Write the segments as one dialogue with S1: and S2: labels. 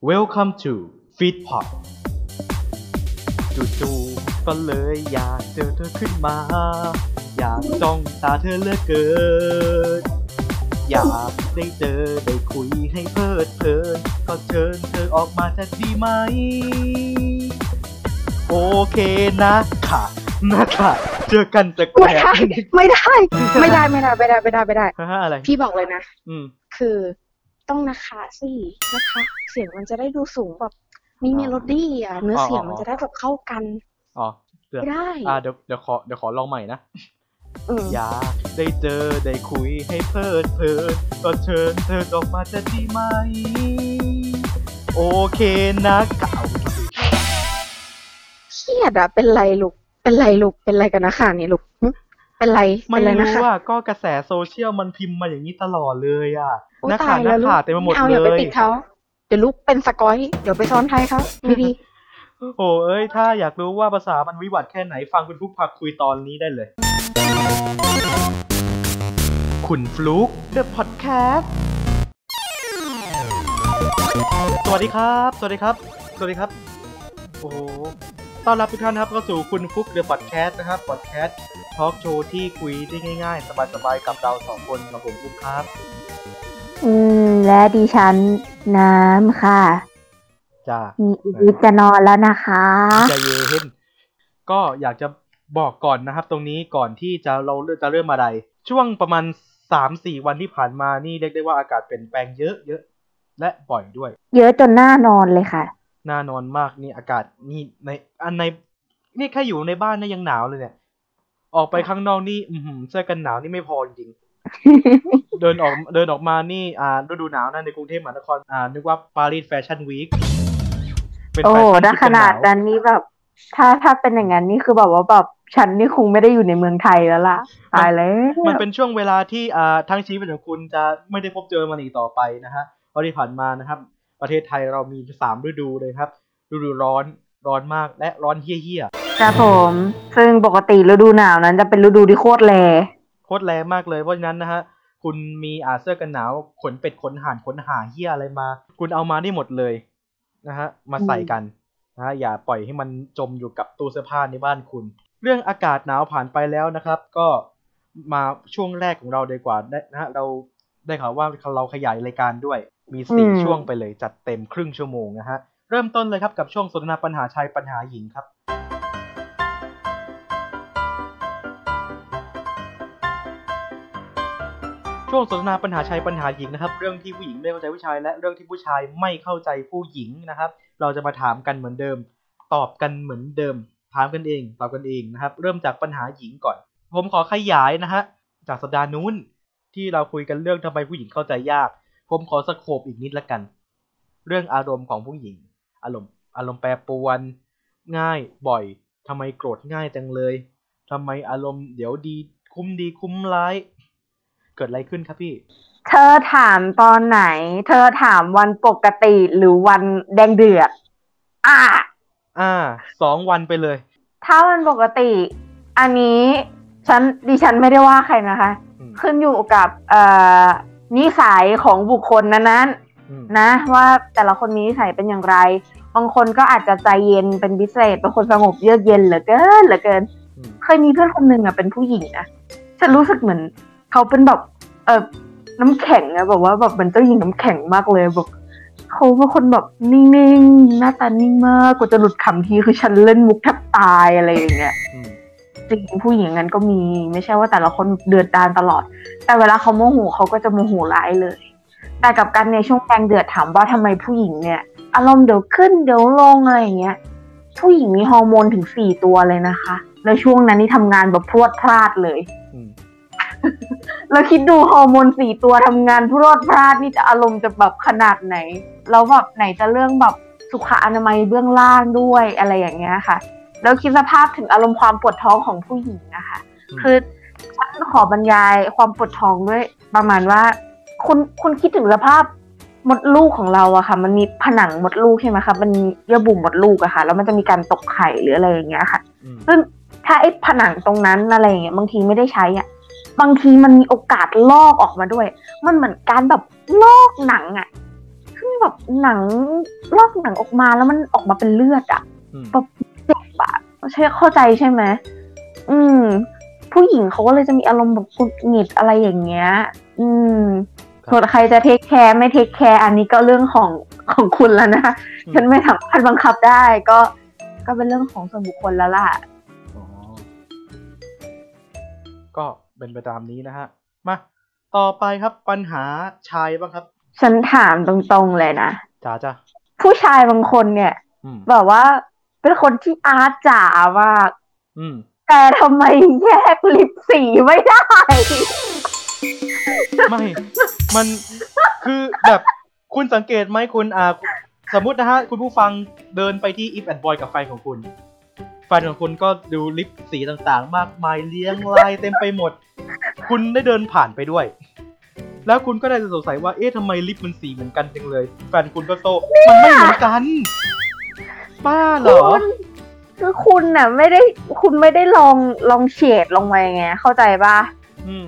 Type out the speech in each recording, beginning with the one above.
S1: Welcome to Feedpot จู่ๆก็เลยอยากเจอเธอขึ้นมา อยากจ้องตาเธอเหลือเกิน อยากได้เจอได้คุยให้เพลิดเพลิน ก็เชิญเธอออกมาจะดีไหม โอเคนะค่ะนะค่ะ เจอกันจะแก
S2: ไม่ได้ ไม่ได้ ไม่ได้ ไม่ได้ ไม่ได้ ไม่ได้ ไม่ได้
S1: ฮะอะไร
S2: พี่บอกเลยนะ
S1: อืม
S2: คือ ต้องนะคะสินะคะ เสียงมันจะได้ดูสูงแบบมี
S1: อ๋อ
S2: เมโลดี้อะเนื้ออ
S1: อ
S2: เสียง
S1: อ๋อ
S2: มันจะได้แบบเข้ากัน
S1: อ๋อเดี๋ยว
S2: ไม่ได้
S1: อ่าเดี๋ยวเดี๋ยวขอเดี๋ยวขอลองใหม่นะ
S2: อืม
S1: อยากได้เจอได้คุยให้เพลิดเพลินก็เชิญเธอออกมาจะดีไหม โอเคนะเก่า
S2: เครียดอะเป็นไรลูกเป็นไรลูกเป็นไรกันนะคะนี่ลูกหึ เป็นไร
S1: ไม่
S2: เป็นไรนะ
S1: รู้
S2: คะ
S1: ว่าก็กระแสโซเชียลมันพิมพ์มาอย่างนี้ตลอดเลยอะ
S2: โอ้
S1: นัก
S2: ตา
S1: ข่าวยนั
S2: แล้
S1: ก
S2: วลูก
S1: ข่าวเต็มไปหมด
S2: ไม่เอาอ
S1: เล
S2: ย่าไป
S1: ย
S2: ติดเขาเดี๋ยวลูกเป็นสกอย เดี๋ยวไปซ้อนท้ายเขาไม่ดี
S1: โอ้เอ้ย ถ้าอยากรู้ว่าภาษามันวิบัติแค่ไหนฟังคุณฟลุกพักคุยตอนนี้ได้เลย คุณฟลุก The Podcast สวัสดีครับ สวัสดีครับ สวัสดีครับ โอ้โห ต้อนรับทุกท่านนะครับเข้าสู่คุณฟลุก The Podcast นะครับ Podcast ทอล์กโชว์ที่คุยได้ง่ายๆ สบายๆ กับเราสองคนกับผมฟลุกครับ
S3: อืม และดิฉันน้ำค่ะ
S1: จ้า
S3: มีอีกจะนอนแล้วนะคะ
S1: ใจเย็นก็อยากจะบอกก่อนนะครับ ตรงนี้ก่อนที่จะเราจะเริ่มอะไร ช่วงประมาณสามสี่วันที่ผ่านมานี่เรียกได้ว่าอากาศเปลี่ยนแปลงเยอะเยอะและบ่อยด้วย
S3: เยอะจนน่านอนเลยค่ะ
S1: น่านอนมากนี่อากาศนี่ในอันในนี่แค่อยู่ในบ้านนี่ยังหนาวเลยเนี่ย ออกไปข้างนอกนี่อือหือเสื้อกันหนาวนี่ไม่พอจริงๆเดินออกเดินออกมานี่อ่าฤดูหนาวนะในกรุงเทพมหานครอ่านึกว่า Paris Fashion Week เป็น
S3: โอ้
S1: แฟชั่น
S3: ถ้า
S1: ที่
S3: ข
S1: เป็นห
S3: นาด
S1: ว
S3: นั้นนี่แบบ ถ้าถ้าเป็นอย่างนั้นนี่คือแบบว่าแบบฉันนี่คงไม่ได้อยู่ในเมืองไทยแล้วล่ะตายแล้ว
S1: มันเป็นช่วงเวลาที่อ่าทั้งชีวิตของคุณจะไม่ได้พบเจอมันอีกต่อไปนะฮะเพราะที่ผ่านมานะครับ ประเทศไทยเรามีสามฤดูเลยครับ ฤดูร้อนร้อนมากและร้อนเฮี้ย
S3: ครับผม ซึ่งปกติฤดูหนาวนั้นจะเป็นฤดูที่โคตรแล
S1: ๆโคตรแรงมากเลยเพราะฉะนั้นนะฮะคุณมีอาเสื้อกันหนาวขนเป็ดขนห่านขนหาเฮี้ยอะไรมา คุณเอามาได้หมดเลยนะฮะมาใส่กันนะฮะอย่าปล่อยให้มันจมอยู่กับตู้เสื้อผ้าในบ้านคุณ เรื่องอากาศหนาวผ่านไปแล้วนะครับ ก็มาช่วงแรกของเราดีกว่าได้นะฮะเราได้ข่าวว่าเราขยายรายการด้วย มีสี่
S3: อืม
S1: ช่วงไปเลยจัดเต็มครึ่งชั่วโมงนะฮะ เริ่มต้นเลยครับกับช่วงสนทนาปัญหาชายปัญหาหญิงครับ ช่วงสนทนาปัญหาชายปัญหาหญิงนะครับ เรื่องที่ผู้หญิงไม่เข้าใจผู้ชาย และเรื่องที่ผู้ชายไม่เข้าใจผู้หญิงนะครับ เราจะมาถามกันเหมือนเดิม ตอบกันเหมือนเดิม ถามกันเองตอบกันเองนะครับ เริ่มจากปัญหาหญิงก่อน ผมขอขยายนะฮะจากสัปดาห์นู้นที่เราคุยกันเรื่องทำไมผู้หญิงเข้าใจยาก ผมขอสโคบอีกนิดละกัน เรื่องอารมณ์ของผู้หญิง อารมณ์อารมณ์แปรปรวน ง่ายบ่อยทำไมโกรธง่ายจังเลยทำไมอารมณ์เดี๋ยวดีคุ้มดีคุ้มร้าย เกิดอะไรขึ้นครับพี่
S3: เธอถามตอนไหน เธอถามวันปกติหรือวันแดงเดือดอะ
S1: อ่าสองวันไปเลย
S3: ถ้าวันปกติ อันนี้ฉันดิฉันไม่ได้ว่าใครนะคะ
S1: อืม
S3: ขึ้นอยู่กับเอ่อ นิสัยของบุคคลนั้น
S1: อืม
S3: ๆนะ ว่าแต่ละคนมีนิสัยเป็นอย่างไร บางคนก็อาจจะใจเย็นเป็นพิเศษบางคนสงบเยือกเย็นเหลือเกินเหลือเกิน
S1: อืม
S3: เคยมีเพื่อนคนหนึ่งอะเป็นผู้หญิงนะฉันรู้สึกเหมือน เขาเป็นแบบเออน้ำแข็งอะแบบว่าแบบเหมือนเจ้าหญิงน้ำแข็งมากเลยแบบเขาเป็นคนแบบนิ่งๆหน้าตานิ่งมากกว่าจะหลุดคำทีคือฉันเล่นมุกแทบตายอะไรอย่างเงี้ย
S1: อืม
S3: จริงผู้หญิงงั้นก็มี ไม่ใช่ว่าแต่ละคนเดือดดานตลอด แต่เวลาเขาโมโหเขาก็จะโมโหร้ายเลย แต่กับการในช่วงแดงเดือดถามว่าทำไมผู้หญิงเนี่ย อารมณ์เดี๋ยวขึ้นเดี๋ยวลงอะไรอย่างเงี้ย ผู้หญิงมีฮอร์โมนถึงสี่ตัวเลยนะคะ แล้วช่วงนั้นนี่ทำงานแบบพรวดพลาดเลย
S1: อืม
S3: แล้วคิดดูฮอร์โมนสี่ตัวทำงานพรวดพลาดนี่จะอารมณ์จะแบบขนาดไหน แล้วแบบไหนจะเรื่องแบบสุขอนามัยเบื้องล่างด้วยอะไรอย่างเงี้ยค่ะ แล้วคิดสภาพถึงอารมณ์ความปวดท้องของผู้หญิงนะคะ
S1: อืม
S3: คือฉันขอบรรยายความปวดท้องด้วยประมาณว่า คุณคุณคิดถึงสภาพมดลูกของเราอะค่ะ มันมีผนังมดลูกใช่ไหมคะมันมีเยื่อบุมดลูกอะค่ะ แล้วมันจะมีการตกไข่หรืออะไรอย่างเงี้ยค่ะ
S1: อืม
S3: ซึ่งถ้าไอ้ผนังตรงนั้นอะไรอย่างเงี้ยบางทีไม่ได้ใช้อะบางทีมันมีโอกาสลอกออกมาด้วย มันเหมือนการแบบลอกหนังอะซึ่งแบบหนังลอกหนังออกมาแล้วมันออกมาเป็นเลือดอะ
S1: อืม
S3: แบบเจ็บอะ ใช่เข้าใจใช่ไหมอืม ผู้หญิงเขาก็เลยจะมีอารมณ์แบบหงุดหงิดอะไรอย่างเงี้ย อืม
S1: ครับ
S3: ส่วนใครจะ take care ไม่ take care อันนี้ก็เรื่องของของคุณแล้วนะ
S1: อืม
S3: ฉันไม่สามารถบังคับได้ ก็ก็เป็นเรื่องของส่วนบุคคลแล้วล่ะ
S1: อ๋อก็เป็นไปตามนี้นะฮะ มา ต่อไปครับปัญหาชายบ้างครับ
S3: ฉันถามตรงๆเลยนะ
S1: จ๋าจ้ะ
S3: ผู้ชายบางคนเนี่ย
S1: อืม
S3: แบบว่า เป็นคนที่อาร์ตจ๋ามาก
S1: อืม
S3: แต่ทำไมแยกลิปสีไม่ได้
S1: ไม่ มันคือแบบคุณสังเกตไหมคุณอ่าสมมุตินะฮะ คุณผู้ฟังเดินไปที่ If and Boy กับแฟนของคุณ แฟนของคุณก็ดูลิปสีต่างๆ มากมายเลี้ยงลายเต็มไปหมด คุณได้เดินผ่านไปด้วย แล้วคุณก็ได้สงสัยว่าเอ๊ะทำไมลิปมันสีเหมือนกันจังเลย แฟนคุณก็โต มันไม่เหมือนกัน บ้าเหรอ
S3: คุณคือคุณน่ะไม่ได้คุณไม่ได้ลองลองเฉดลงมาไงเข้าใจปะ
S1: อืม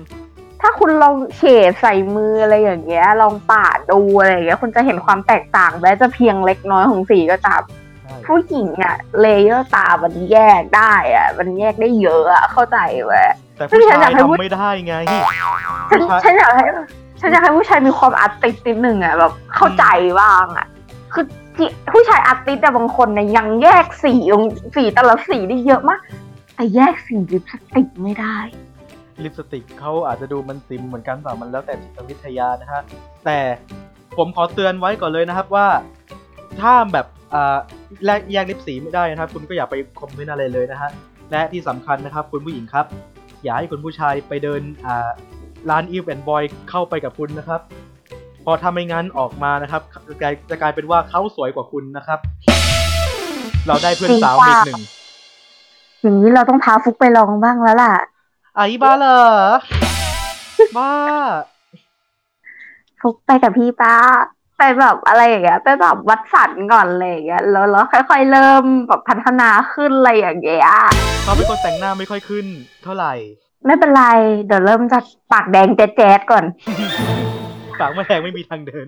S3: ถ้าคุณลองเฉดใส่มืออะไรอย่างเงี้ย ลองปาดดูอะไรอย่างเงี้ย คุณจะเห็นความแตกต่างแม้จะเพียงเล็กน้อยของสีก็ตาม
S1: ใช่
S3: ผู้หญิงอะ layer ตามันแยกได้อะมันแยกได้เยอะอะเข้าใจไหม
S1: แต่ผู้
S3: ฉั
S1: ชาน
S3: อยาก
S1: ย
S3: ให้พูด
S1: ทำไม่ได้ไง
S3: ฉัน
S1: ผู้ชาย
S3: ฉันอยากให้ฉันอยากให้ผู้ชายมีความ artist นิดหนึ่งอะแบบเข้าใจบ้างอะคือที่ ผู้ชาย artist แต่บางคนเนี่ยยังแยกสีลงสีแต่ละสีได้เยอะมาก แต่แยกสีลิปสติกไม่ได้
S1: ลิปสติกเขาอาจจะดูมันซิมเหมือนกันแต่มันแล้วแต่จิตวิทยานะฮะ แต่ผมขอเตือนไว้ก่อนเลยนะครับว่า ถ้าแบบอ่าแลกแยกลิปสีไม่ได้นะครับ คุณก็อย่าไปคอมเมนต์อะไรเลยนะฮะ และที่สำคัญนะครับ คุณผู้หญิงครับ อย่าให้คุณผู้ชายไปเดินอ่าร้านอีฟแอนบอยเข้าไปกับคุณนะครับ พอทำไม่งั้นออกมานะครับจะกลายจะกลายเป็นว่าเขาสวยกว่าคุณนะครับ เราได้เพื่อนสาวมาอีกหนึ่ง
S3: อย่างนี้เราต้องพาฟุกไปลองบ้างแล้วล่ะ
S1: ไอ้บ้าเหรอบ้า
S3: ฟุกไปกับพี่ป้าไปแบบอะไรอย่างเงี้ยไปแบบวัดสันก่อนอะไรอย่างเงี้ยแล้วแล้วค่อยๆเริ่มแบบพัฒนาขึ้นอะไรอย่างเงี้ย
S1: เขาเป็นคนแต่งหน้าไม่ค่อยขึ้น เท่าไหร่
S3: ไม่เป็นไรเดี๋ยวเริ่มจากปากแดงแจ๊ดๆก่อน
S1: ปากแมลงไม่มีทางเดิน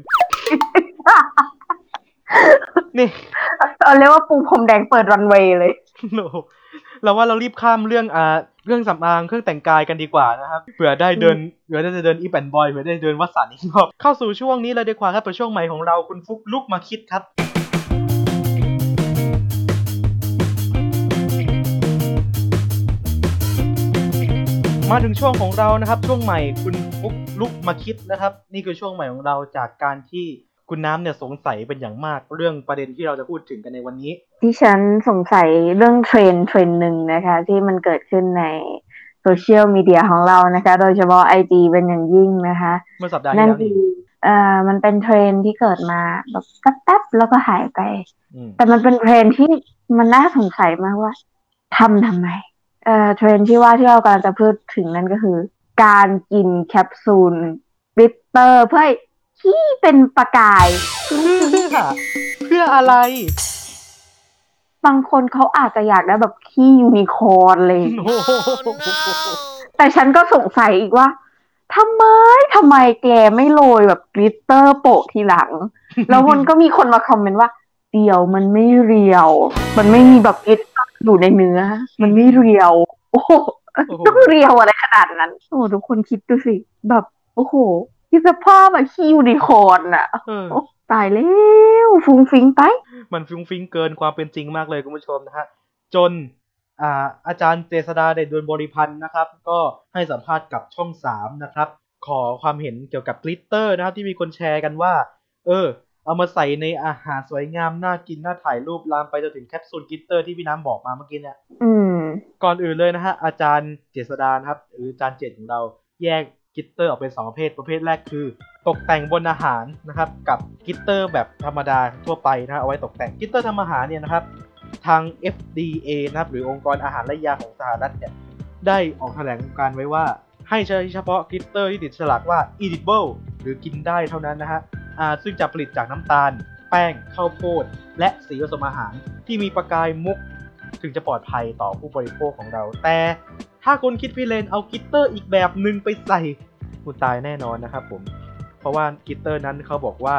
S1: นี่
S3: เอาเรียกว่าปูพรมแดงเปิดรันเวย์เลย
S1: โนเราว่าเรารีบข้ามเรื่องอ่าเรื่องสำอางเครื่องแต่งกายกันดีกว่านะครับเผื่อได้เดินเผื่อได้เดินอีแปนบอยเผื่อได้เดินวัดสันอีกรอบเข้าสู่ช่วงนี้เลยดีกว่าครับเป็นช่วงใหม่ของเราคุณฟุกลุกมาคิดครับมาถึงช่วงของเรานะครับ ช่วงใหม่คุณฟุก ลุกมาคิดนะครับ นี่คือช่วงใหม่ของเราจากการที่คุณน้ำเนี่ยสงสัยเป็นอย่างมากเรื่องประเด็นที่เราจะพูดถึงกันในวันนี้
S3: ที่ฉันสงสัยเรื่องเทรนด์เทรนด์หนึ่งนะคะ ที่มันเกิดขึ้นในโซเชียลมีเดียของเรานะคะ โดยเฉพาะไอจีเป็นอย่างยิ่งนะคะ
S1: เมื่อสัปดาห์ที่
S3: นั่น
S1: แล้ว
S3: คื
S1: นี่
S3: อเอ่อมันเป็นเทรนด์ที่เกิดมาแบบแป๊บๆแล้วก็หายไป
S1: อืม
S3: แต่มันเป็นเทรนด์ที่มันน่าสงสัยมากว่าทำทำไมเอ่อเทรนด์ที่ว่าที่เรากำลังจะพูดถึงนั่นก็คือ การกินแคปซูลกลิตเตอร์เพื่อให้ขี้เป็นประกาย
S1: เพื่อเพื่ออะไร
S3: บางคนเขาอาจจะอยากได้แบบขี้ยูนิคอร์นเลย
S1: โอ้โห
S3: แต่ฉันก็สงสัยอีกว่าทำไมทำไมแกไม่โรยแบบกลิตเตอร์โปะทีหลัง แล้วมันก็มีคนมาคอมเมนต์ว่า เดี๋ยวมันไม่ real มันไม่มีแบบกลิตเตอร์อยู่ในเนื้อ มันไม่ real โอ้โห
S1: โอ้โห
S3: ต้อง real อะไรขนาดนั้น โอ้โหทุกคนคิดดูสิ แบบโอ้โหคิดสภาพแบบขี้ยูนิคอร์นอะ
S1: เออ
S3: โอ้ตายแล้วฟุ้งฟิ้งไป
S1: มันฟิงฟิงเกินความเป็นจริงมากเลยคุณผู้ชมนะฮะ จนอ่าอาจารย์เจษฎาเด่นดวงบริพันธ์นะครับ ก็ให้สัมภาษณ์กับช่องสามนะครับ ขอความเห็นเกี่ยวกับกลิตเตอร์นะครับ ที่มีคนแชร์กันว่า เออ เอามาใส่ในอาหารสวยงาม น่ากิน น่าถ่ายรูปลามไปจนถึงแคปซูลกลิตเตอร์ที่พี่น้ำบอกมาเมื่อกี้เนี่ย
S3: อืม
S1: ก่อนอื่นเลยนะฮะอาจารย์เจษฎานะครับ หรืออาจารย์เจษฎ์ของเราแยกกลิตเตอร์ออกเป็นสองประเภทประเภทแรกคือ ตกแต่งบนอาหารนะครับ กับกลิตเตอร์แบบธรรมดาทั่วไปนะเอาไว้ตกแต่งกลิตเตอร์ทำอาหารเนี่ยนะครับทาง FDA นะครับหรือองค์กรอาหารและยาของสหรัฐเนี่ยได้ออกแถลงการไว้ว่า ให้ใช้เฉพาะกลิตเตอร์ที่ติดฉลากว่า edible หรือกินได้เท่านั้นนะฮะซึ่งจะผลิตจากน้ำตาล แป้งข้าวโพด และสีผสมอาหารที่มีประกายมุก ถึงจะปลอดภัยต่อผู้บริโภคของเรา แต่ถ้าคุณคิดพิเรนทร์เอากลิตเตอร์อีกแบบหนึ่งไปใส่คุณตายแน่นอนนะครับผม เพราะว่ากลิตเตอร์นั้นเขาบอกว่า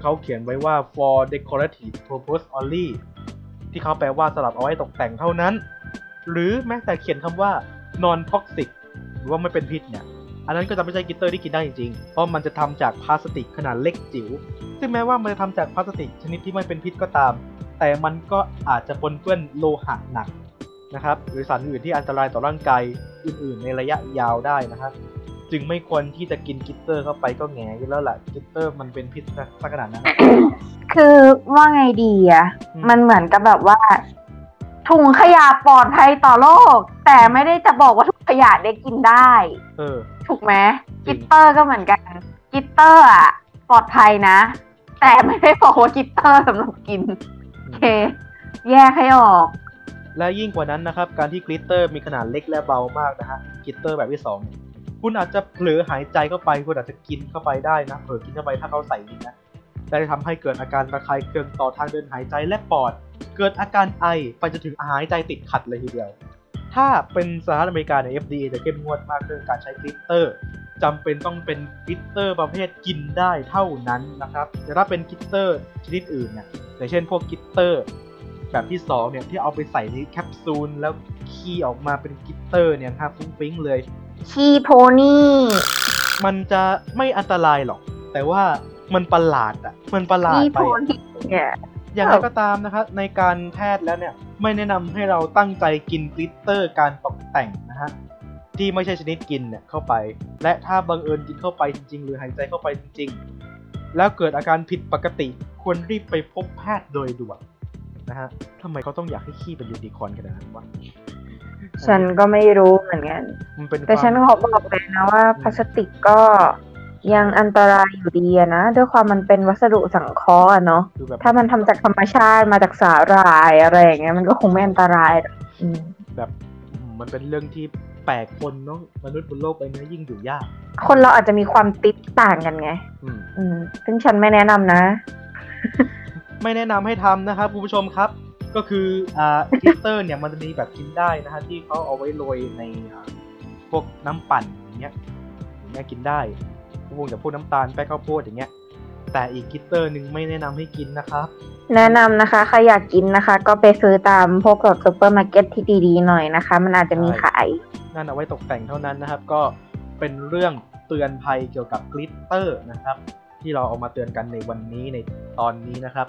S1: เขาเขียนไว้ว่า for decorative purpose only ที่เขาแปลว่าสำหรับเอาไว้ตกแต่งเท่านั้น หรือแม้แต่เขียนคำว่า non toxic หรือว่าไม่เป็นพิษเนี่ยอันนั้นก็จะไม่ใช่กลิตเตอร์ที่กินได้จริงๆ เพราะมันจะทำจากพลาสติกขนาดเล็กจิ๋ว ซึ่งแม้ว่ามันจะทำจากพลาสติกชนิดที่ไม่เป็นพิษก็ตาม แต่มันก็อาจจะปนเปื้อนโลหะหนักนะครับ หรือสารอื่นที่อันตรายต่อร่างกายอื่น ๆ ในระยะยาวได้นะครับ จึงไม่ควรที่จะกินกลิตเตอร์เข้าไปก็แหงอยู่แล้วแหละกลิตเตอร์มันเป็นพิษสักขนาดนั้น
S3: คือว่าไงดีอะ
S1: อืม
S3: มันเหมือนกับแบบว่าถุงขยะปลอดภัยต่อโลก แต่ไม่ได้จะบอกว่าถุงขยะได้กินได้
S1: เออ
S3: ถูกไหม
S1: จริง
S3: กิตเตอร์ก็เหมือนกัน กลิตเตอร์อะปลอดภัยนะ แต่ไม่ได้บอกว่ากลิตเตอร์สำหรับกินโอเค แยกให้ออก
S1: และยิ่งกว่านั้นนะครับ การที่กลิตเตอร์มีขนาดเล็กและเบามากนะฮะกลิตเตอร์แบบที่สองคุณอาจจะเผลอหายใจเข้าไป คุณอาจจะกินเข้าไปได้นะเผลอกินเข้าไปถ้าเขาใส่ลิ้นนะและจะทำให้เกิดอาการระคายเคืองต่อทางเดินหายใจและปอด เกิดอาการไอไปจนถึงหายใจติดขัดเลยทีเดียว ถ้าเป็นสหรัฐอเมริกาใน FDA จะเข้มงวดมากเรื่องการใช้กลิตเตอร์ จำเป็นต้องเป็นกลิตเตอร์ประเภทกินได้เท่านั้นนะครับแต่ถ้าเป็นกลิตเตอร์ชนิดอื่นเนี่ยอย่างเช่นพวกกลิตเตอร์แบบที่สองเนี่ยที่เอาไปใส่ในแคปซูลแล้วขี้ออกมาเป็นกลิตเตอร์เนี่ยนะครับฟุ้งฟิ้งเลย
S3: ขี้ pony
S1: มันจะไม่อันตรายหรอก แต่ว่ามันประหลาดอะมันประหลาด
S3: ขี้
S1: ไป
S3: โพ
S1: อะ
S3: นี่เนี่ย
S1: อย่างไรก็ตามนะครับในการแพทย์แล้วเนี่ยไม่แนะนำให้เราตั้งใจกินกลิตเตอร์การตกแต่งนะฮะ ที่ไม่ใช่ชนิดกินเนี่ยเข้าไป และถ้าบังเอิญกินเข้าไปจริง ๆ หรือหายใจเข้าไปจริง ๆ แล้วเกิดอาการผิดปกติ ควรรีบไปพบแพทย์โดยด่วนนะฮะทำไมเขาต้องอยากให้ขี้เป็นยูนิคอร์นขนาดนั้นวะ
S3: ฉันก็ไม่รู้เหมือนกัน
S1: มันเป็น
S3: แต่
S1: ความ
S3: ฉันขอบอกเลยนะว่าพลาสติกก็ยังอันตรายอยู่ดีอะนะด้วยความมันเป็นวัสดุสังเคราะห์อะเนาะ
S1: คือแบบ
S3: ถ้ามันทำจากธรรมชาติมาจากสาหร่ายอะไรอย่างเงี้ยมันก็คงไม่อันตรายหรอกอืม
S1: แบบอืมมันเป็นเรื่องที่ แปลกคนเนาะมนุษย์บนโลกใบนี้ยิ่งอยู่ยาก
S3: คนเราอาจจะมีความติดต่างกันไง
S1: อืม
S3: อืม ซึ่งฉันไม่แนะนำนะ
S1: ไม่แนะนำให้ทำนะครับคุณผู้ชมครับ ก็คืออ่าทิสเตอร์เนี่ยมันจะมีแบบกินได้นะฮะที่เขาเอาไว้โรยในอ่าพวกน้ำปั่นอย่างเงี้ยอย่างเงี้ยกินได้พวกจากพวกน้ำตาลแป้งข้าวโพดอย่างเงี้ย แต่อีกกลิตเตอร์หนึ่งไม่แนะนำให้กินนะครับ
S3: แนะนำนะคะใครอยากกินนะคะ ก็ไปซื้อตามพวกแบบซูเปอร์มาร์เก็ตที่ดีๆหน่อยนะคะ มันอาจจะมีขาย
S1: นั่นเอาไว้ตกแต่งเท่านั้นนะครับ ก็เป็นเรื่องเตือนภัยเกี่ยวกับกลิตเตอร์นะครับ ที่เราเอามาเตือนกันในวันนี้ในตอนนี้นะครับ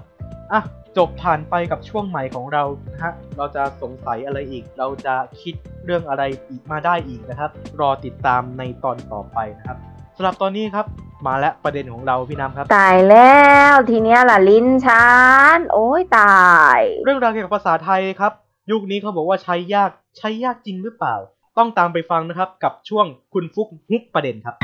S1: อะจบผ่านไปกับช่วงใหม่ของเรานะฮะเราจะสงสัยอะไรอีก เราจะคิดเรื่องอะไรอีกมาได้อีกนะครับ รอติดตามในตอนต่อไปนะครับสำหรับตอนนี้ครับ มาและประเด็นของเราพี่น้ำครับ
S3: ตายแล้วทีเนี้ยล่ะลิ้นชันโอ้ยตาย
S1: เรื่องราวเกี่ยวกับภาษาไทยครับ ยุคนี้เขาบอกว่าใช้ยากใช้ยากจริงหรือเปล่า ต้องตามไปฟังนะครับกับช่วงคุณฟุกฮุกประเด็นครับ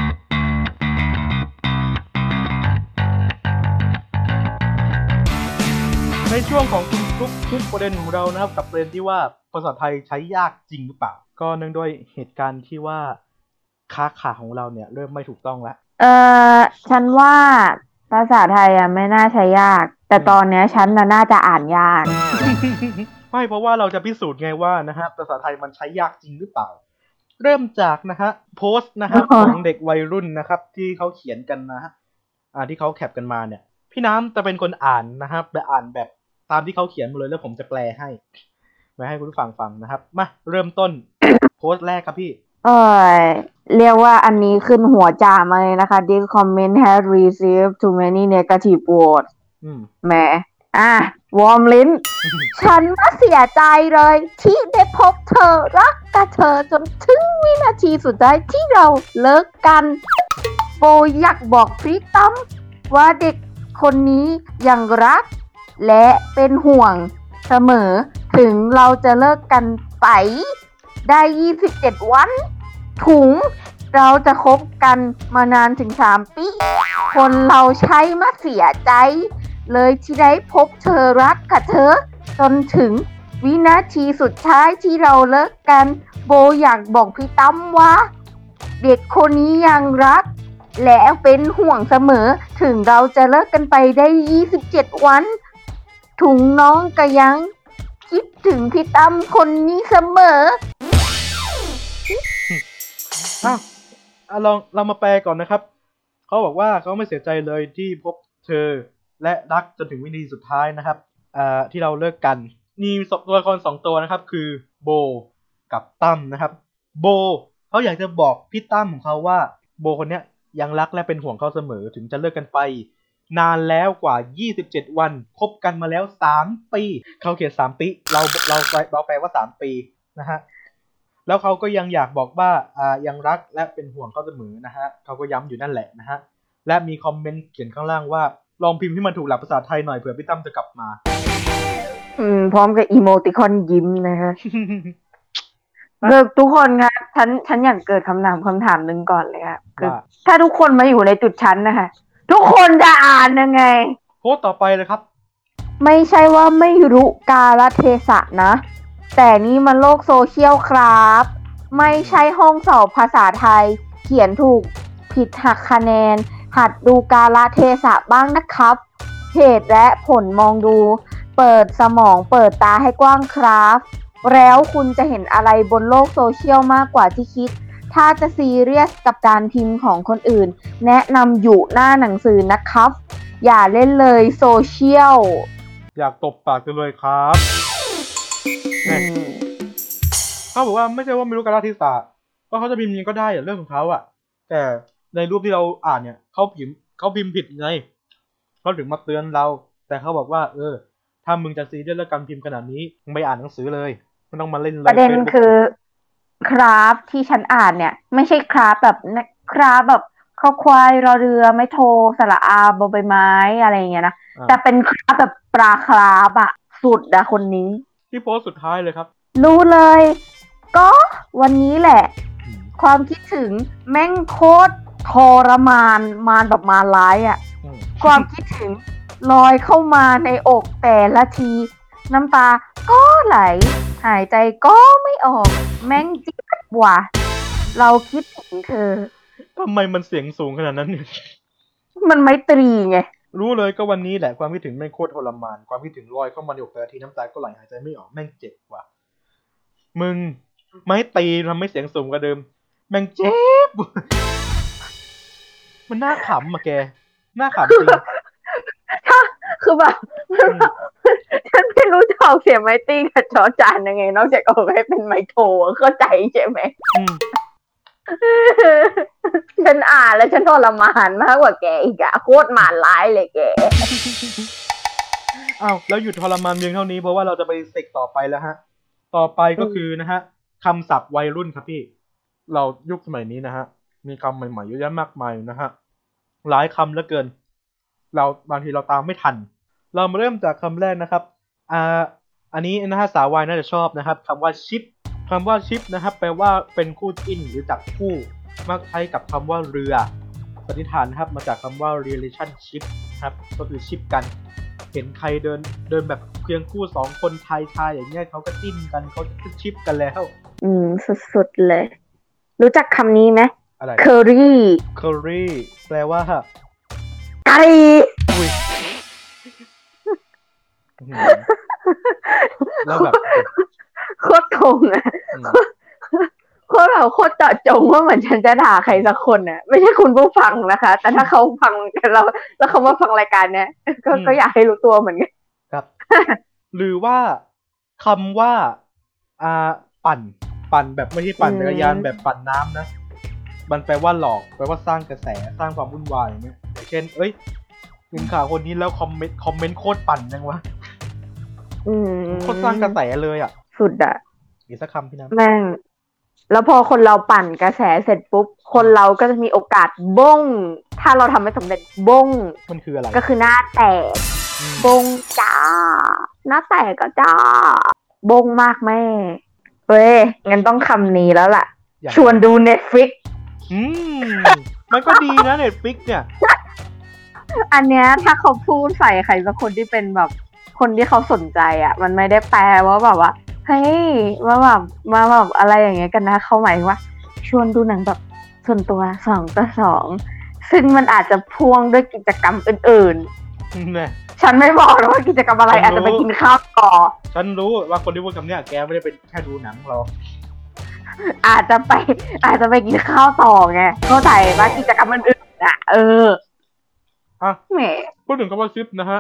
S1: ในช่วงของคุณฟุกฮุกประเด็นของเรานะครับกับประเด็นที่ว่าภาษาไทยใช้ยากจริงหรือเปล่า ก็เนื่องด้วยเหตุการณ์ที่ว่าค้าขาของเราเนี่ยเริ่มไม่ถูกต้องแล้ว
S3: เออฉันว่าภาษาไทยอะไม่น่าใช้ยาก แต่ตอนเนี้ยฉันน่ะน่าจะอ่านยาก
S1: ไม่เพราะว่าเราจะพิสูจน์ไงว่านะฮะภาษาไทยมันใช้ยากจริงหรือเปล่า เริ่มจากนะฮะโพสต์นะครับ
S3: อ๋อ
S1: ของเด็กวัยรุ่นนะครับ ที่เขาเขียนกันนะฮะอ่าที่เขาแคปกันมาเนี่ย พี่น้ำจะเป็นคนอ่านนะครับแบบอ่านแบบตามที่เขาเขียนมาเลยแล้วผมจะแปลให้มาให้คุณผู้ฟังฟังนะครับมาเริ่มต้น โพสต์แรกครับพี่
S3: เออ เรียกว่าอันนี้ขึ้นหัวจ่ามาเลยนะคะ This comment has received too many negative words
S1: อืม
S3: แหมอะ วอร์มลิ้น ฉันก็เสียใจเลย ที่ได้พบเธอรักกับเธอจนถึงวินาทีสุดท้ายที่เราเลิกกันโบอยากบอกพี่ตั้มว่าเด็กคนนี้ยังรัก และเป็นห่วงเสมอ ถึงเราจะเลิกกันไปได้ 27 วัน ถุง เราจะคบกันมานานถึง3ปี คนเราใช้มาเสียใจ เลยที่ได้พบเธอรักกับเธอ จนถึงวินาทีสุดท้ายที่เราเลิกกัน โบอยากบอกพี่ตั้มว่า เด็กคนนี้ยังรัก และเป็นห่วงเสมอถึงเราจะเลิกกันไปได้ 27 วัน ถุงน้องก็ยัง คิดถึงพี่ตั้มคนนี้เสมอ
S1: อ้าวอะลองเรามาแปลก่อนนะครับ เขาบอกว่าเขาไม่เสียใจเลยที่พบเธอและรักจนถึงวินาทีสุดท้ายนะครับอ่อที่เราเลิกกัน มีสองตัวละครสองตัวนะครับ คือโบกับตั้มนะครับ โบเขาอยากจะบอกพี่ตั้มของเขาว่า โบคนเนี้ยยังรักและเป็นห่วงเขาเสมอถึงจะเลิกกันไป นานแล้วกว่า 27 วันคบกันมาแล้ว 3 ปี เขาเขียน3ปี เราเราเราแปลว่า 3 ปีนะฮะ แล้วเขาก็ยังอยากบอกว่าอ่ายังรักและเป็นห่วงเขาเสมอนะฮะเขาก็ย้ำอยู่นั่นแหละนะฮะและมีคอมเมนต์เขียนข้างล่างว่าลองพิมพ์ให้มันถูกหลักภาษาไทยหน่อยเผื่อพี่ตั้มจะกลับมา
S3: อืม พร้อมกับอีโมติคอนยิ้มนะคะเกิดทุกคนคะฉันฉันอยากเกิดคำถามคำถามหนึ่งก่อนเลยค่ะคือ
S1: ว่า
S3: ถ้าทุกคนมาอยู่ในจุดชั้นนะคะทุกคนจะอ่านยังไง
S1: โพสต์ต่อไปเลยครับ
S3: ไม่ใช่ว่าไม่รู้กาลเทศะนะ แต่นี่มันโลกโซเชียลครับ ไม่ใช่ห้องสอบภาษาไทย เขียนถูกผิดหักคะแนน หัดดูกาลเทศะบ้างนะครับ เหตุและผลมองดู เปิดสมองเปิดตาให้กว้างครับ แล้วคุณจะเห็นอะไรบนโลกโซเชียลมากกว่าที่คิด ถ้าจะซีเรียสกับการพิมพ์ของคนอื่น แนะนำอยู่หน้าหนังสือนะครับ อย่าเล่นเลยโซเชียล
S1: อยากตบปากกันเลยครับ เขาบอกว่าไม่ใช่ว่าไม่รู้กาลเทศะว่าเขาจะพิมพ์ยังไงก็ได้อะเรื่องของเขาอะแต่ในรูปที่เราอ่านเนี่ยเขาพิมพ์เขาพิมพ์ผิดไงเขาถึงมาเตือนเรา แต่เขาบอกว่า เออ ถ้ามึงจะซีเรียสเรื่องการพิมพ์ขนาดนี้มึงไปอ่านหนังสือเลยไม่ต้องมาเล่นเลย
S3: ประเด็น
S1: Facebook
S3: คือคราฟที่ฉันอ่านเนี่ย ไม่ใช่คราฟแบบคราฟแบบข้อควายรอเรือไม่โทสระอาบอใบไม้อะไรอย่างเงี้ยนะ
S1: อ่า
S3: แต่เป็นคราฟแบบปลาคราฟอะสุดอะคนนี้
S1: ที่โพสต์สุดท้ายเลยครับ
S3: รู้เลย ก็วันนี้แหละ ความคิดถึงแม่งโคตรทรมานมานแบบมารร้ายอะ
S1: อืม
S3: ความคิดถึงลอยเข้ามาในอกแต่ละที น้ำตาก็ไหล หายใจก็ไม่ออก แม่งจิ๊บว่ะเราคิดถึงเธอ
S1: ทำไมมันเสียงสูงขนาดนั้นเนี่ย
S3: มันไม่ตรีไง
S1: รู้เลยก็วันนี้แหละความคิดถึงแม่งโคตรทรมาน ความคิดถึงลอยเข้ามาในอกแต่ละทีน้ำตาก็ไหลหายใจไม่ออกแม่งเจ็บว่ะ มึงไม่ตีทำให้เสียงสูงกว่าเดิม แม่งเจ็บ มันน่าขำอะแก น่าขำจริง
S3: คือแบบ
S1: อืม
S3: ฉันไม่รู้จะออกเสียงไมตรีกับจอจานยังไง นอกจากออกให้เป็นไมโทรเข้าใจใช่ไหม
S1: อืม
S3: ฉันอ่านแล้วฉันทรมานมากกว่าแกอีกอะโคตรหมานร้ายเลยแก
S1: อ้าวแล้วหยุดทรมานเพียงเท่านี้เพราะว่าเราจะไปเสกต่อไปแล้วฮะ ต่อไปก็คือนะฮะคำศัพท์วัยรุ่นครับพี่ เรายุคสมัยนี้นะฮะ มีคำใหม่ๆเยอะแยะมากมายนะฮะ หลายคำเหลือเกิน เราบางทีเราตามไม่ทัน เรามาเริ่มจากคำแรกนะครับ อ่า อันนี้นะฮะสาววายน่าจะชอบนะครับคำว่าชิป คำว่าชิปนะครับแปลว่าเป็นคู่จิ้นหรือจับคู่มักใช้กับคำว่าเรือสันนิษฐานนะครับมาจากคำว่า relationship ครับก็คือชิปกัน เห็นใครเดินเดินแบบเพียงคู่สองคนชายชายอย่างเงี้ยเขาก็จิ้นกันเขาจะชิปกันแล้ว
S3: อืมสุดๆเลย รู้จักคำนี้ไหม
S1: อะไร
S3: เคอรี่
S1: curry แปลว่า
S3: ไก่
S1: อุ้ยอื้อหือแล้วแบบ
S3: โคตรตรงอะ
S1: อืม
S3: โคตรแบบโคตรเจาะจงว่าเหมือนฉันจะด่าใครสักคนน่ะ ไม่ใช่คุณผู้ฟังนะคะ แต่ถ้าเขาฟังเรา แล้วเขามาฟังรายการเนี้ยก็ก็อยากให้รู้ตัวเหมือนกัน
S1: ครับ หรือว่าคำว่าอ่าปั่น ปั่นแบบไม่ใช่ปั่น
S3: อืม
S1: จักรยานแบบปั่นน้ำนะมันแปลว่าหลอกแปลว่าสร้างกระแสสร้างความวุ่นวายอย่างเงี้ยอย่างเช่น เอ้ยถึงข่าวคนนี้แล้วคอมเมนต์คอมเมนต์โคตรปั่นยังวะ
S3: อืม
S1: โคตรสร้างกระแสเลยอะ
S3: สุดอะ
S1: อีกสักคำพี่น้ำ
S3: แม่ง แล้วพอคนเราปั่นกระแสเสร็จปุ๊บ คนเราก็จะมีโอกาสบ้ง ถ้าเราทำไม่สำเร็จบ้ง
S1: มันคืออะไร
S3: ก็คือหน้าแตก
S1: อืม
S3: บงจ้า หน้าแตกก็จ้า บงมากแม่ เว้ย งั้นต้องคำนี้แล้วล่ะ
S1: อย่าง
S3: ชวนดูเน็ตฟ i ิก
S1: อืมมันก็ดีนะ Netflix เนี่ย
S3: อันเนี้ยถ้าเขาพูดใส่ใครสักคนที่เป็นแบบคนที่เขาสนใจอะ่ะ มันไม่ได้แปลว่าแบบว่า เฮ้ยมาแบบมาแบบอะไรอย่างเงี้ยกันนะเขาหมายถึงว่า ชวนดูหนังแบบส่วนตัวสองต่อสองซึ่งมันอาจจะพ่วงด้วยกิจกรรมอื่น
S1: เนี่ย
S3: ๆฉันไม่บอกนะว่ากิจกรรมอะไร
S1: ฉันรู้
S3: อาจจะไปกินข้าวต่อ
S1: ฉันรู้ว่าคนที่พูดคำเนี้ยแกไม่ได้เป็นแค่ดูหนังหรอก
S3: อาจจะไป อาจจะไปกินข้าวต่อไงเข้าใจว่ากิจกรรมอื่นๆอะ เออ
S1: อะ
S3: แหม
S1: พูพูดถึงคำว่าชิปนะฮะ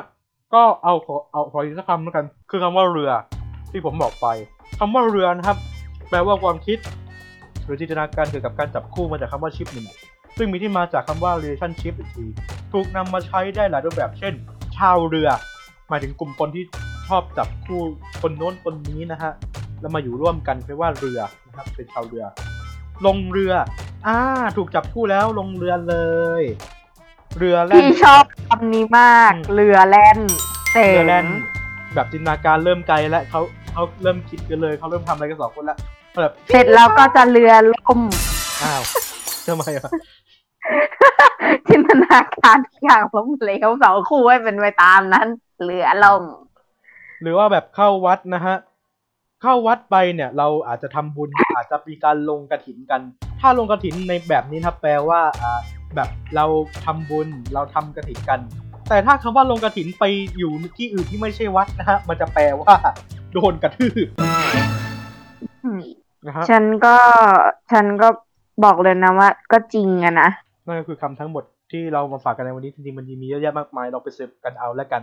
S1: ก็เอาขอเอาขออีกสักคำแล้วกัน คือคำว่าเรือ ที่ผมบอกไปคำว่าเรือนะครับ แปลว่าความคิด หรือจินตนาการเกี่ยวกับการจับคู่มาจากคำว่าชิปนี่แหละซึ่งมีที่มาจากคำว่า relationship อีกทีถูกนำมาใช้ได้หลายรูปแบบ เช่น ชาวเรือ หมายถึงกลุ่มคนที่ชอบจับคู่คนโน้นคนนี้นะฮะแล้วมาอยู่ร่วมกันเรียกว่าเรือนะครับเป็นชาวเรือ ลงเรืออ่าถูกจับคู่แล้วลงเรือเลย เรือแล่น
S3: พี่ชอบคำนี้มาก
S1: อืม
S3: เรือแล่นเจ๋ง
S1: เรือแล่นแบบจินตนาการเริ่มไกลแล้วเขา เขาเริ่มคิดกันเลยเขาเริ่มทำอะไรกันสองคนแล้วแบบ
S3: เสร็จแล้วก็จะเรือล่ม
S1: อ้าวทำไมอะ
S3: จินตนาการทุกอย่างล้มเหลวสองคู่ให้เป็นไปตามนั้นเรือล่ม
S1: หรือว่าแบบเข้าวัดนะฮะ เข้าวัดไปเนี่ย เราอาจจะทำบุญอาจจะมีการลงกระถินกัน ถ้าลงกระถินในแบบนี้นะครับแปลว่าอ่าแบบเราทำบุญเราทำกระถินกัน แต่ถ้าคำว่าลงกระถินไปอยู่ที่อื่นที่ไม่ใช่วัดนะฮะมันจะแปลว่า โดนกระทืบ
S3: อืม
S1: นะฮะ
S3: ฉันก็ฉันก็บอกเลยนะว่า ก็จริงอะนะ
S1: นั่นก็คือคำทั้งหมดที่เรามาฝากกันในวันนี้จริงๆมันมีเยอะแยะมากมายเราไป search กันเอาแล้วกัน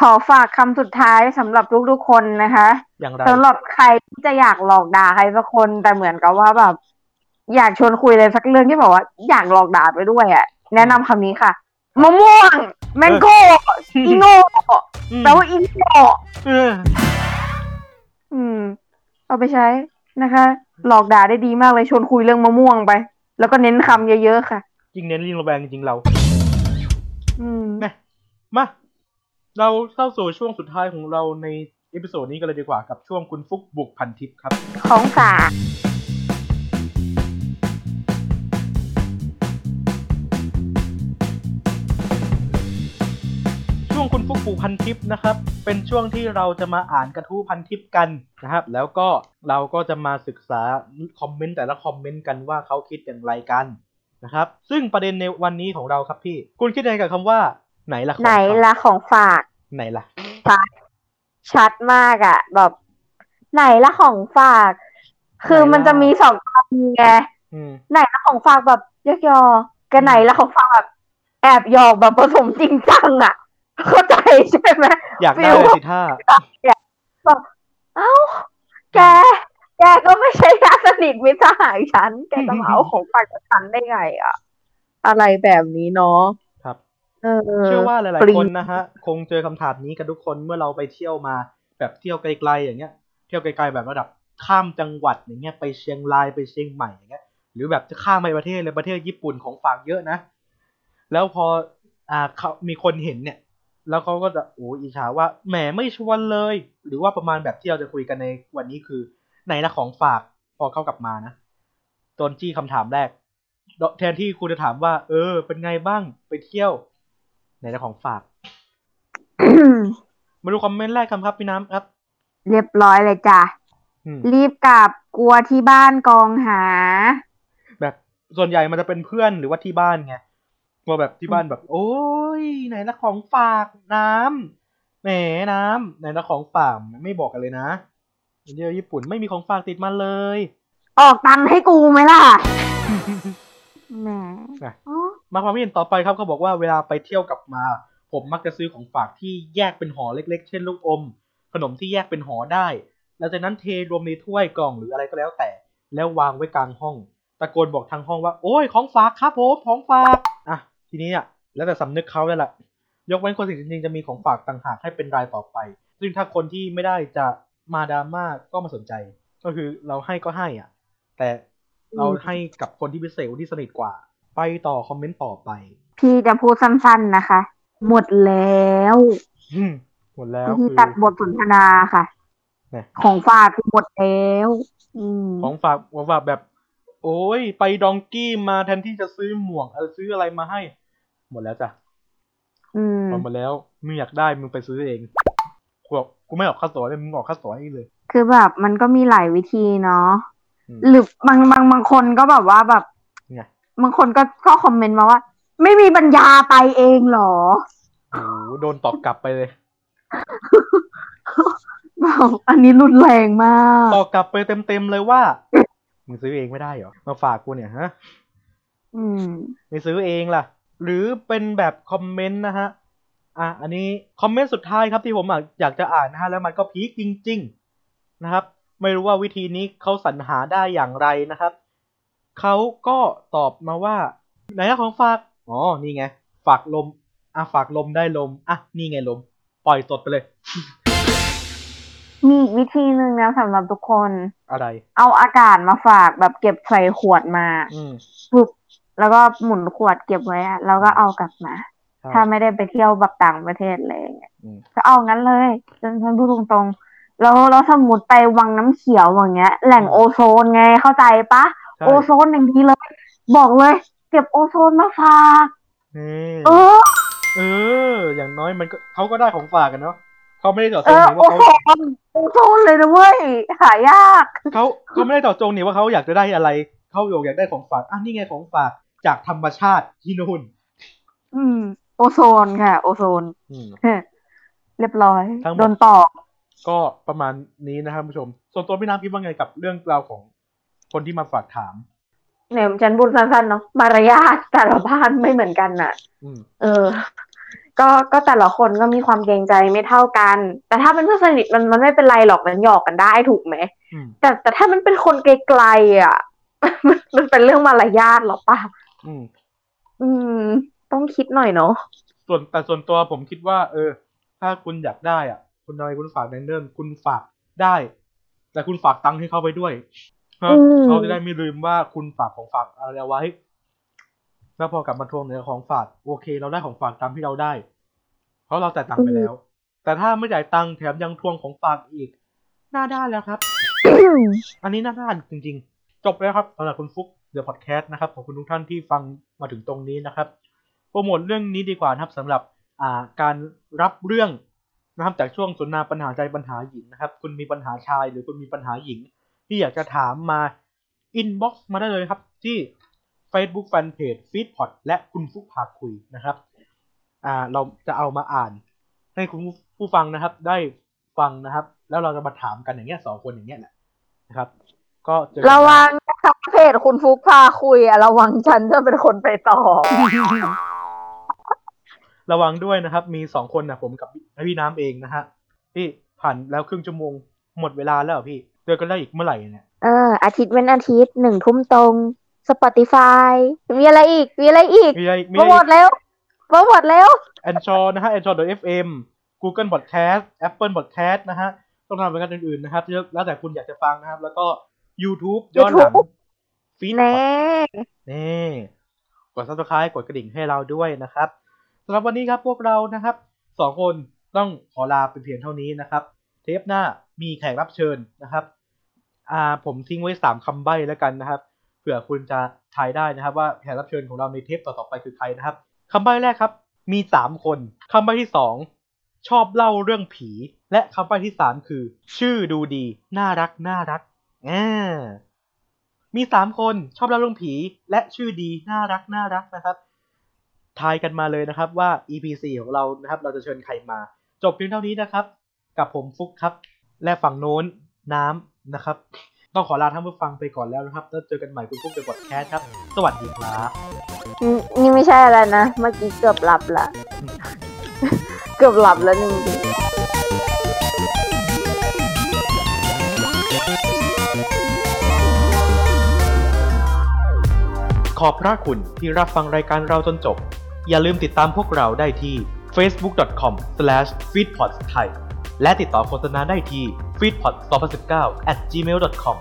S3: ขอฝากคำสุดท้ายสำหรับทุกๆคนนะคะ
S1: อย่างไร
S3: สำหรับใครที่จะอยากหลอกด่าใครสักคนแต่เหมือนกับว่าแบบ อยากชวนคุยเลยสักเรื่องที่บอกว่าอยากหลอกด่าไปด้วยอะแนะนำคำนี้ค่ะมะม่วง mango อีโง่
S1: อืม
S3: แปลว่าอีโง่
S1: เออ
S3: อืม เอาไปใช้นะคะ หลอกด่าได้ดีมากเลยชวนคุยเรื่องมะม่วงไป แล้วก็เน้นคำเยอะๆค่ะ
S1: ยิ่งเน้นยิ่งระแวงจริงๆเรา
S3: อืม
S1: นะมา เราเข้าสู่ช่วงสุดท้ายของเราใน episode นี้กันเลยดีกว่ากับช่วงคุณฟุกบุกพันทิปครับ
S3: ของฝาก
S1: ช่วงคุณฟุกบุกพันทิปนะครับ เป็นช่วงที่เราจะมาอ่านกระทู้พันทิปกันนะครับ แล้วก็เราก็จะมาศึกษาคอมเมนต์แต่ละคอมเมนต์กันว่าเขาคิดอย่างไรกันนะครับ ซึ่งประเด็นในวันนี้ของเราครับพี่ คุณคิดยังไงกับคำว่า ไหนล่ะของ
S3: ไหน
S1: ฝาก
S3: ละของฝาก
S1: ไหนล่ะ
S3: ชัดมากอะแบบ ไหนละของฝาก คือ
S1: ไหนล่ะ
S3: มันจะมีสองคำไง
S1: อืม
S3: ไหนละของฝากแบบยอกยอกับไหนละของฝากแบบแอบหยอกแบบผสมจริงจังอะ เข้าใจใช่ไหม
S1: อยากได้
S3: ฟรี
S1: เลยสิท่า
S3: เอ้า แก แกก็ไม่ใช่ญาติสนิทมิตรสหายฉัน แกจะมาเอาของฝากจากฉันได้ไงอะอะไรแบบนี้เนาะ
S1: ครับ
S3: เออ
S1: เชื่อว่าหลาย
S3: ปรี
S1: ๆคนนะฮะ คงเจอคำถามนี้กันทุกคนเมื่อเราไปเที่ยวมา แบบเที่ยวไกล ๆ อย่างเงี้ย เที่ยวไกล ๆ แบบระดับข้ามจังหวัดอย่างเงี้ยไปเชียงรายไปเชียงใหม่อย่างเงี้ย หรือแบบจะข้ามไปประเทศเลยประเทศญี่ปุ่นของฝากเยอะนะ แล้วพออ่าเขามีคนเห็นเนี่ย แล้วเขาก็จะโอ้อิจฉาว่าแหมไม่ชวนเลย หรือว่าประมาณแบบที่เราจะคุยกันในวันนี้คือไหนละของฝากพอเข้ากลับมานะโดนจี้คำถามแรก แทนที่คุณจะถามว่า เออ เป็นไงบ้างไปเที่ยว ไหนละของฝาก มาดูคอมเมนต์แรกกันครับพี่น้ำครับ
S3: เรียบร้อยเลยจ้ะ
S1: อืม
S3: รีบกลับกลัวที่บ้านกองหา
S1: แบบส่วนใหญ่มันจะเป็นเพื่อนหรือว่าที่บ้านไง กลัวแบบที่บ้านแบบ โอ้ยไหนละของฝากน้ำแหมน้ำไหนละของฝากไม่บอกกันเลยนะเที่ยวญี่ปุ่นไม่มีของฝากติดมาเลย
S3: ออกตังค์ให้กูไหมล่ะแหม
S1: น่ะ
S3: อ๋อ
S1: มาความเห็นต่อไปครับเขาบอกว่าเวลาไปเที่ยวกลับมา ผมมักจะซื้อของฝากที่แยกเป็นห่อเล็ก ๆ เช่นลูกอม ขนมที่แยกเป็นห่อได้ แล้วจากนั้นเทรวมในถ้วยกล่องหรืออะไรก็แล้วแต่ แล้ววางไว้กลางห้อง ตะโกนบอกทางห้องว่า โอ้ยของฝากครับผมของฝากอะ ทีนี้อะแล้วแต่สำนึกเขาแล้วล่ะยกเว้นคนสิ่งจริงๆจะมีของฝากต่างหากให้เป็นรายต่อไป ซึ่งถ้าคนที่ไม่ได้จะมาดราม่าก็ไมาสนใจ ก็คือเราให้ก็ให้อะ แต่เราให้กับคนที่พิเศษคนที่สนิทกว่า ไปต่อคอมเมนต์ต่อไป
S3: พี่จะพูดสั้นๆนะคะ หมดแล้ว
S1: อืมหมดแล้ว
S3: ที่
S1: คือ
S3: ตัดบทสนทนาค่ะ
S1: เนี่ย
S3: ของฝากคือหมดแล้วอืม
S1: ของฝากของฝากแบบ โอ้ยไปดองกี้มาแทนที่จะซื้อหมวกเออซื้ออะไรมาให้ หมดแล้วจ้ะ
S3: อืม
S1: เอามาแล้วมึงอยากได้มึงไปซื้อเองกูบอกกูไม่ออกค่าตั๋วเลยมึงออกค่าตั๋วให้เลย
S3: คือแบบมันก็มีหลายวิธีเนาะ
S1: อืม
S3: หรือบางบางบางคนก็แบบว่าแบบ
S1: ไง
S3: บางคนก็ก็คอมเมนต์มาว่า ไม่มีปัญญาไปเองเหรอ
S1: โอ้โหโดนตอบกลับไปเลย
S3: แบบอันนี้รุนแรงมาก
S1: ตอบกลับไปเต็มๆเลยว่า มึงซื้อเองไม่ได้เหรอ มาฝากกูเนี่ยฮะ
S3: อืม
S1: ไม่ซื้อเองล่ะ หรือเป็นแบบคอมเมนต์นะฮะ อะ อันนี้คอมเมนต์สุดท้ายครับที่ผมอะอยากจะอ่านนะฮะ แล้วมันก็พีคจริง ๆ นะครับ ไม่รู้ว่าวิธีนี้เขาสรรหาได้อย่างไรนะครับ เขาก็ตอบมาว่า ไหนอะของฝาก อ๋อ นี่ไง ฝากลม อะ ฝากลมได้ลม อะ นี่ไงลม ปล่อยสดไปเลย
S3: มีอีกวิธีหนึ่งนะสำหรับทุกคน
S1: อะไร
S3: เอาอากาศมาฝากแบบเก็บใส่ขวดมา
S1: อืม
S3: ปึ๊บแล้วก็หมุนขวดเก็บไว้อะแล้วก็เอากลับมา
S1: ใช่
S3: ถ้าไม่ได้ไปเที่ยวแบบต่างประเทศอะไรอย่างเงี้ย
S1: อืม
S3: ก็เอางั้นเลยฉันฉันพูดตรงๆ แล้วแล้วสมมติไปวังน้ำเขียวอย่างเงี้ย แหล่งโอโซนไงเข้าใจปะ
S1: ใช่
S3: โอโซนอย่างดีเลย บอกเลย เก็บโอโซนมาฝาก
S1: นี่
S3: เออ
S1: เออ อย่างน้อยมันก็เขาก็ได้ของฝากกันเนาะ เขาไม่ได้เจาะจ
S3: เองอ
S1: นี่
S3: โอ
S1: ว่า
S3: โซ
S1: เขา
S3: นโอโซนเลยนะเว้ย หายาก
S1: เขาเขาไม่ได้เจาะจงนี่ว่าเขาอยากจะได้อะไรเขาอยากได้ของฝากอะนี่ไงของฝากจากธรรมชาติที่นู่น
S3: อืม โอโซนค่ะ โอโซน
S1: อืม
S3: เรียบร้อย
S1: ทั้งหมด
S3: โดนตอบ
S1: ก็ประมาณนี้นะครับผู้ชม ส่วนตัวพี่น้ำคิดว่าไงกับเรื่องราวของคนที่มาฝากถาม
S3: เนี่ยฉันพูดสั้นๆเนาะมารยาทแต่ละบ้านไม่เหมือนกันน่ะ
S1: อืม
S3: เออ ก็ก็แต่ละคนก็มีความเกรงใจไม่เท่ากัน แต่ถ้าเป็นเพื่อนสนิทมันมันไม่เป็นไรหรอกมันหยอกกันได้ถูกไหม
S1: อืม
S3: แต่แต่ถ้ามันเป็นคนไกลๆอะมันมันเป็นเรื่องมารยาทหรอปะ
S1: อืม
S3: อืม ต้องคิดหน่อยเนาะ
S1: ส่วนแต่ส่วนตัวผมคิดว่า เออ ถ้าคุณอยากได้อะ คุณอะไรคุณฝากในเรื่องคุณฝากได้ แต่คุณฝากตังค์ให้เขาไปด้วยฮะ
S3: อืม
S1: เขาจะได้ไม่ลืมว่าคุณฝากของฝากอะไรเอาไว้ แล้วพอกลับมาทวงเนื้อของฝากโอเค เราได้ของฝากตามที่เราได้ เพราะเราจ่ายตังค์ไปแล้ว แต่ถ้าไม่จ่ายตังค์แถมยังทวงของฝากอีกหน้าด้านแล้วครับ อันนี้น่าทานจริง ๆ จบแล้วครับสำหรับคุณฟุกเดอะพอดแคสต์นะครับขอบคุณทุกท่านที่ฟังมาถึงตรงนี้นะครับโปรโมทเรื่องนี้ดีกว่านะครับสำหรับอ่าการรับเรื่องนะครับจากช่วงสนทนาปัญหาใจปัญหาหญิงนะครับ คุณมีปัญหาชายหรือคุณมีปัญหาหญิง ที่อยากจะถามมา inbox มาได้เลยครับ ที่ Facebook Fanpage f e e d p o t และคุณฟุกพาคุยนะครับ อ่าเราจะเอามาอ่าน ให้คุณผู้ฟังนะครับ ได้ฟังนะครับ แล้วเราจะมาถามกันอย่างเงี้ยสองคนอย่างเงี้ยแหละนะครับ ก็เจอกัน
S3: ระวังนะคะเพจคุณฟุกพาคุยอะระวังฉันจะเป็นคนไปต่อ
S1: ระวังด้วยนะครับ มีสองคนนะผมกับพี่น้ำเองนะฮะที่ผ่านแล้วครึ่งชั่วโมงหมดเวลาแล้วเหรอพี่เจอกันได้อีกเมื่อไหร่เนี่ย
S3: เอออาทิตย์เว้นอาทิตย์หนึ่งทุ่มตรง Spotify มีอะไรอีก มีอะไรอีก
S1: มีอะไรอีกมี
S3: โปร
S1: อะไร
S3: โม
S1: อี
S3: ท
S1: ก
S3: เร็วโปรโมทเร็ว
S1: แอนชอนะฮะแอนชอ .fm Google Podcast Apple Podcast นะฮะต้องทำรายการอื่นๆนะครับแล้วแต่คุณอยากจะฟังนะครับ แล้วก็ YouTube ย้อนหลัง
S3: YouTube
S1: ฟีด
S3: แน่
S1: นี่กด subscribe กดกระดิ่งให้เราด้วยนะครับสำหรับวันนี้ครับพวกเรานะครับสองคนต้องขอลาเป็นเพียงเท่านี้นะครับ เทปหน้ามีแขกรับเชิญนะครับ อ่าผมทิ้งไว้สามคำใบ้แล้วกันนะครับเผื่อคุณจะทายได้นะครับ ว่าแขกรับเชิญของเราในเทปต่อๆไปคือใครนะครับคำใบ้แรกครับ มีสามคนคำใบ้ที่สองชอบเล่าเรื่องผี และคำใบ้ที่สามคือ ชื่อดูดี น่ารักน่ารักอ่ามีสามคนชอบเล่าเรื่องผี และชื่อดีน่ารักน่ารักนะครับทายกันมาเลยนะครับว่า EP 4ของเรานะครับ เราจะเชิญใครมา จบเพียงเท่านี้นะครับ กับผมฟุกครับ และฝั่งโน้นน้ำนะครับ ต้องขอลาท่านผู้ฟังไปก่อนแล้วนะครับ แล้วเจอกันใหม่คุณฟุกในบทแคสครับ สวัสดีครับ
S3: นี่นี่ไม่ใช่อะไรนะ เมื่อกี้เกือบหลับละ เกือบหลับแล้วจริงๆ
S1: ขอบพระคุณที่รับฟังรายการเราจนจบ อย่าลืมติดตามพวกเราได้ที่ facebook.com/feedpods ไทย และติดต่อโฆษณาได้ที่ feedpods2019 at gmail.com